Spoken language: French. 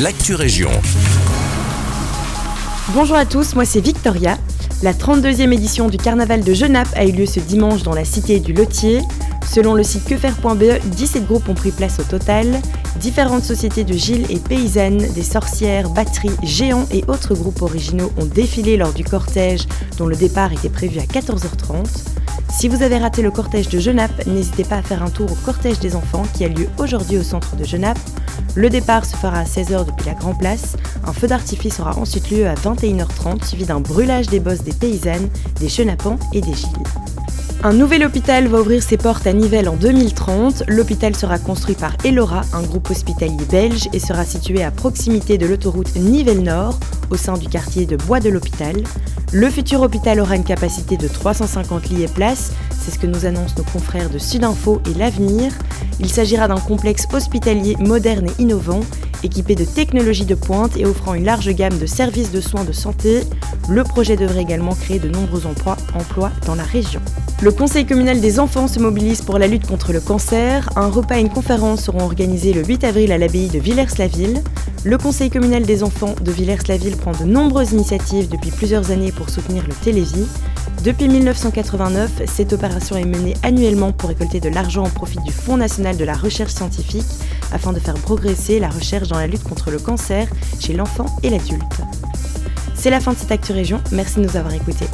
l'actu région. Bonjour à tous, moi c'est Victoria. La 32e édition du carnaval de Genappe a eu lieu ce dimanche dans la cité du Lotier. Selon le site quefaire.be, 17 groupes ont pris place au total. Différentes sociétés de Gilles et paysannes, des sorcières, batteries, géants et autres groupes originaux ont défilé lors du cortège dont le départ était prévu à 14h30. Si vous avez raté le cortège de Genappe, n'hésitez pas à faire un tour au cortège des enfants qui a lieu aujourd'hui au centre de Genappe. Le départ se fera à 16h depuis la Grand Place. Un feu d'artifice aura ensuite lieu à 21h30, suivi d'un brûlage des bosses des paysannes, des chenapans et des gilles. Un nouvel hôpital va ouvrir ses portes à Nivelles en 2030. L'hôpital sera construit par Elora, un groupe hospitalier belge, et sera situé à proximité de l'autoroute Nivelles-Nord, au sein du quartier de Bois de l'Hôpital. Le futur hôpital aura une capacité de 350 lits et places, c'est ce que nous annoncent nos confrères de Sudinfo et L'Avenir. Il s'agira d'un complexe hospitalier moderne et innovant, équipé de technologies de pointe et offrant une large gamme de services de soins de santé. Le projet devrait également créer de nombreux emplois, emplois dans la région. Le Conseil communal des enfants se mobilise pour la lutte contre le cancer. Un repas et une conférence seront organisés le 8 avril à l'abbaye de Villers-la-Ville. Le Conseil communal des enfants de Villers-la-Ville prend de nombreuses initiatives depuis plusieurs années pour soutenir le Télévis. Depuis 1989, cette opération est menée annuellement pour récolter de l'argent au profit du Fonds national de la recherche scientifique afin de faire progresser la recherche dans la lutte contre le cancer chez l'enfant et l'adulte. C'est la fin de cette Actu Région, merci de nous avoir écoutés.